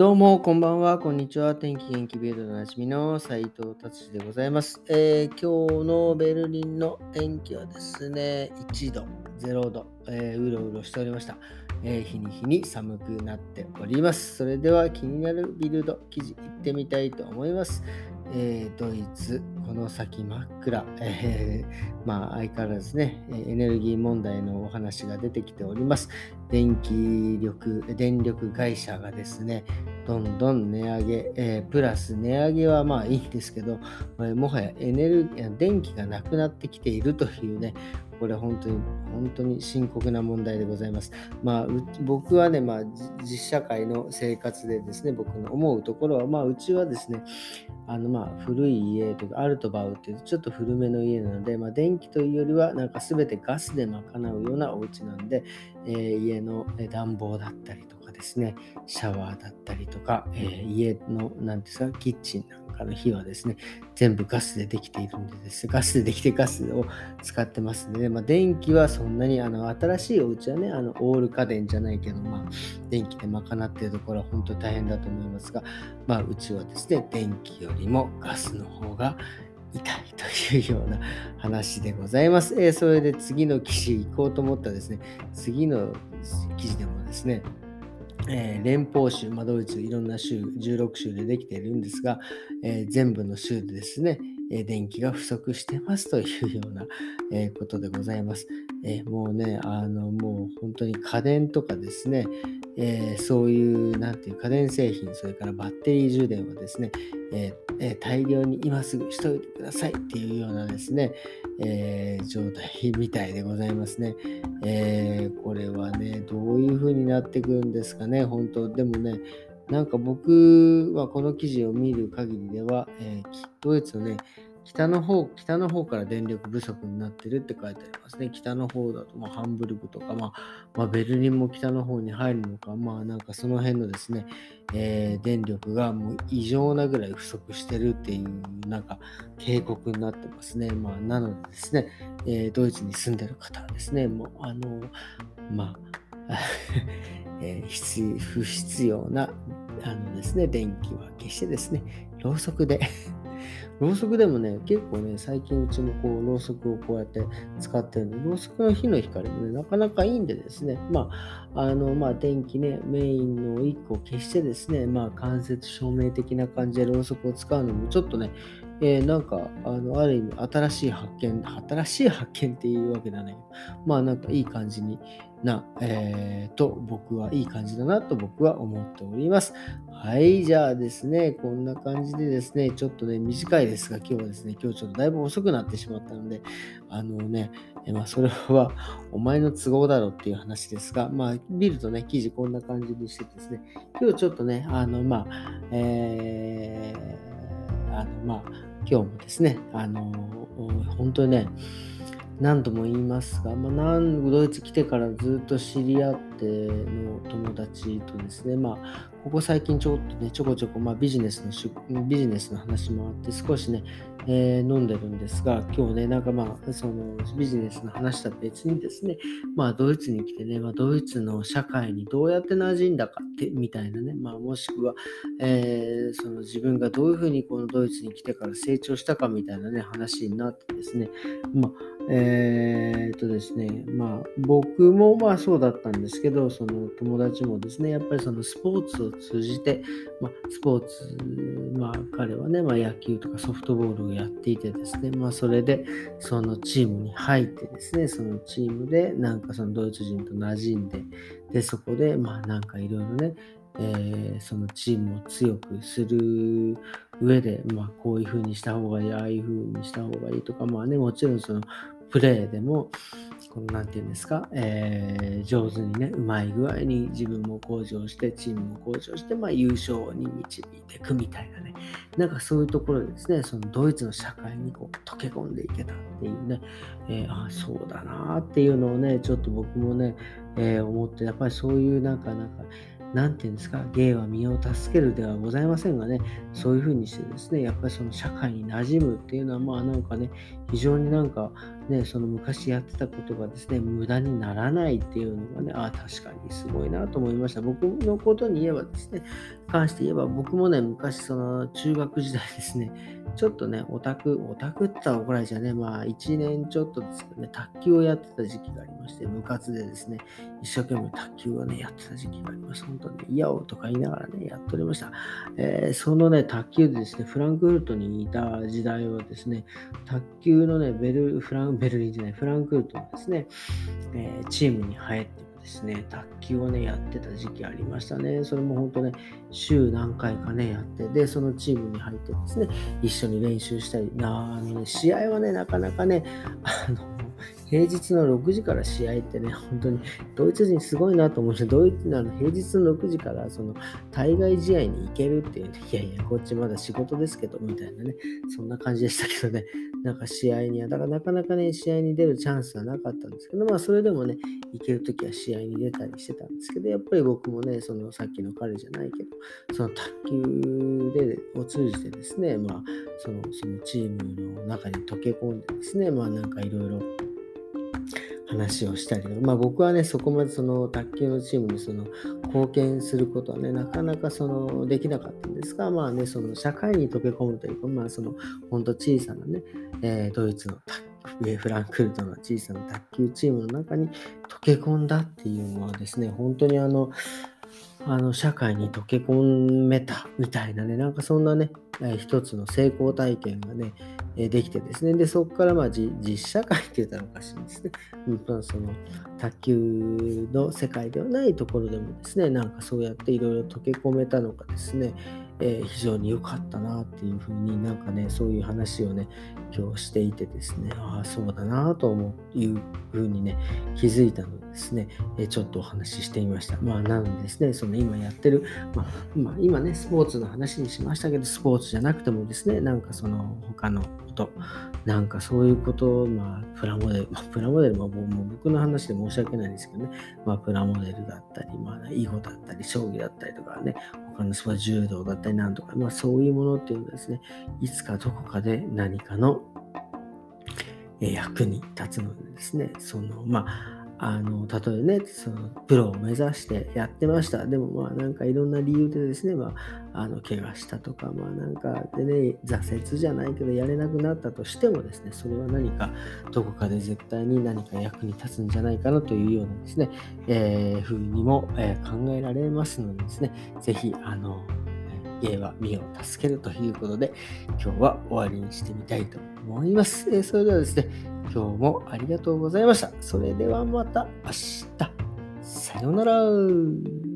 どうも、こんばんは、こんにちは。天気元気ビルドのなじみの斉藤達でございます、えー今日のベルリンの天気はですね、1度、0度、えーうろうろしておりました、えー日に日に寒くなっております。それでは気になるビルド記事いってみたいと思います。えードイツ、この先真っ暗、えーまあ相変わらずね、エネルギー問題のお話が出てきております。電気力、電力会社がですね、どんどん値上げ、えープラス値上げはまあいいんですけど、これもはやエネルギー、電気がなくなってきているというね、これ本当に、本当に深刻な問題でございます。まあ、僕はね、まあ、実社会の生活でですね、僕の思うところは、まあ、うちはですね、あのまあ古い家というか、アルトバウっていうちょっと古めの家なので、まあ、電気というよりは、なんか全てガスで賄うようなお家なんで、えー家の暖房だったりとかですね、シャワーだったりとか、えー家の、なんですか、キッチンなんかの火はですね、全部ガスでできているんでです、ガスでできてガスを使ってますんでね、まあ、電気はそんなに、あの、新しいお家はね、あの、オール家電じゃないけど、まあ、電気で賄っているところは本当に大変だと思いますが、まあ、うちはですね、電気よりもガスの方が痛いというような話でございます。えーそれで次の記事行こうと思ったらですね、次の記事でもですね、えー連邦州、まあ、ドイツいろんな州、16州でできているんですが、えー全部の州でですね、えー電気が不足してますというような、えことでございます。えもうね、あの、もう本当に家電とかですね、えそういう、何ていう家電製品、それからバッテリー充電はですね、えー大量に今すぐしといてくださいっていうようなですね、えー状態みたいでございますね。えーこれはね、どういうふうになってくるんですかね、本当。でもね、なんか僕はこの記事を見る限りでは、えーきっとですね、北の方、北の方から電力不足になってるって書いてありますね。北の方だと、まあ、ハンブルクとか、まあ、まあ、ベルリンも北の方に入るのか、まあ、なんかその辺のですね、えー電力がもう異常なぐらい不足してるっていう、なんか警告になってますね。まあ、なのでですね、えードイツに住んでる方はですね、もう、あの、まあ、えー不必要なあのですね、電気は決してですね、ろうそくでろうそくでもね、結構ね、最近うちもこう、ろうそくをこうやって使ってるんで、ろうそくの火の光もね、なかなかいいんでですね、まあ、あの、まあ、電気ね、メインの1個を消してですね、まあ、間接照明的な感じでろうそくを使うのも、ちょっとね、えーなんか、あの、ある意味、新しい発見、新しい発見っていうわけではないけど、まあ、なんかいい感じにな、えーと、僕はいい感じだなと僕は思っております。はい、じゃあですね、こんな感じでですね、ちょっとね、短いですが、今日はですね、今日ちょっとだいぶ遅くなってしまったので、あのね、えまあ、それは お前の都合だろうっていう話ですが、まあ、見るとね、記事こんな感じにしてですね、今日ちょっとね、あの、まあ、えーあの、まあ、今日もですね、あの、本当にね、何度も言いますが、まあ、ドイツ来てからずっと知り合っての友達とですね、まあ、ここ最近ちょっとね、ちょこちょこ、まあ、ビジネスのビジネスの話もあって、少しね、えー飲んでるんですが、今日ね、なんかまあ、そのビジネスの話とは別にですね、まあ、ドイツに来てね、まあ、ドイツの社会にどうやって馴染んだかって、みたいなね、まあ、もしくは、えーその自分がどういうふうにこのドイツに来てから成長したかみたいなね、話になってですね、まあ、えーっとですね、まあ、僕もまあそうだったんですけど、その友達もですね、やっぱりそのスポーツを通じて、まあ、スポーツ、まあ彼はね、まあ、野球とかソフトボールをやっていてですね、まあそれでそのチームに入ってですね、そのチームでなんかそのドイツ人と馴染んで、で、そこでまあなんかいろいろね、えーそのチームを強くする上で、まあ、こういう風にした方がいい、ああいう風にした方がいいとか、まあね、もちろんそのプレーでも、このなんていうんですか、えー上手にね、うまい具合に自分も向上して、チームも向上して、まあ、優勝に導いていくみたいなね、なんかそういうところでですね、そのドイツの社会にこう溶け込んでいけたっていうね、えーあそうだなっていうのをね、ちょっと僕もね、えー思って、やっぱりそういうなんか、なんか、なんていうんですか、芸は身を助けるではございませんがね、そういうふうにしてですね、やっぱりその社会に馴染むっていうのは、まあなんかね、非常になんか、ね、その昔やってたことがですね、無駄にならないっていうのがね、ああ、確かにすごいなと思いました。僕のことに言えばですね、関して言えば僕もね、昔その中学時代ですね、ちょっとね、オタク、オタクって言ったら怒られちゃうね、まあ1年ちょっとですけどね、卓球をやってた時期がありまして、部活でですね、一生懸命卓球をね、やってた時期がありました。本当に、イヤオとか言いながらね、やっておりました。えー、そのね、卓球でですね、フランクフルトにいた時代はですね、卓球のね、ベル、フラン、ベルリンじゃない、フランクフルトのですね、えー、チームに入ってもですね、卓球をね、やってた時期ありましたね。それも本当ね、週何回かね、やって、で、そのチームに入ってですね、一緒に練習したり、なあのね、試合はね、なかなかね、あの、平日の6時から試合ってね、本当にドイツ人すごいなと思う。し、ドイツの平日の6時からその対外試合に行けるっていう。ね、いやいや、こっちまだ仕事ですけど、みたいなね、そんな感じでしたけどね、なんか試合には、だからなかなかね、試合に出るチャンスはなかったんですけど、まあそれでもね、行けるときは試合に出たりしてたんですけど、やっぱり僕もね、そのさっきの彼じゃないけど、その卓球でを通じてですね、まあそのそのチームの中に溶け込んでですね、まあなんかいろいろ話をしたり、まあ僕はね、そこまでその卓球のチームにその貢献することはね、なかなかそのできなかったんですが、まあね、その社会に溶け込むというか、まあその本当小さなね、えー、ドイツの上フランクルトの小さな卓球チームの中に溶け込んだっていうのはですね、本当にあの、あの社会に溶け込めたみたいなね、なんかそんなね、え一つの成功体験がね、えできてですね、で、そこからまあ実社会って言ったらおかしいですね。うん、その卓球の世界ではないところでもですね、なんかそうやっていろいろ溶け込めたのかですね、えー、非常に良かったなっていうふうになんかね、そういう話をね、今日していてですね、ああ、そうだなと思ういうふうにね、気づいたのでですね、えー、ちょっとお話ししてみました。まあ、なのでですね、その今やってる、まあ、まあ、今ね、スポーツの話にしましたけど、スポーツじゃなくてもですね、なんかその他のこと、なんかそういうことを、まあ、プラモデル、まあ、プラモデルももう僕の話で申し訳ないんですけどね、まあ、プラモデルだったり、まあ、囲碁だったり、将棋だったりとかね、他のスポーツ、柔道だったりなんとか、まあ、そういうものっていうのはですね、いつかどこかで何かの役に立つのでですね、その、まあ、あの、例えね、その、プロを目指してやってました。でも、まあ、なんかいろんな理由でですね、まあ、あの、怪我したとか、まあ、なんかでね、挫折じゃないけど、やれなくなったとしてもですね、それは何か、どこかで絶対に何か役に立つんじゃないかなというようなですね、えー、ふうにも、えー、考えられますのでですね、ぜひ、あの、家は身を助けるということで、今日は終わりにしてみたいと思います。え、それではですね、今日もありがとうございました。それではまた明日。さようなら。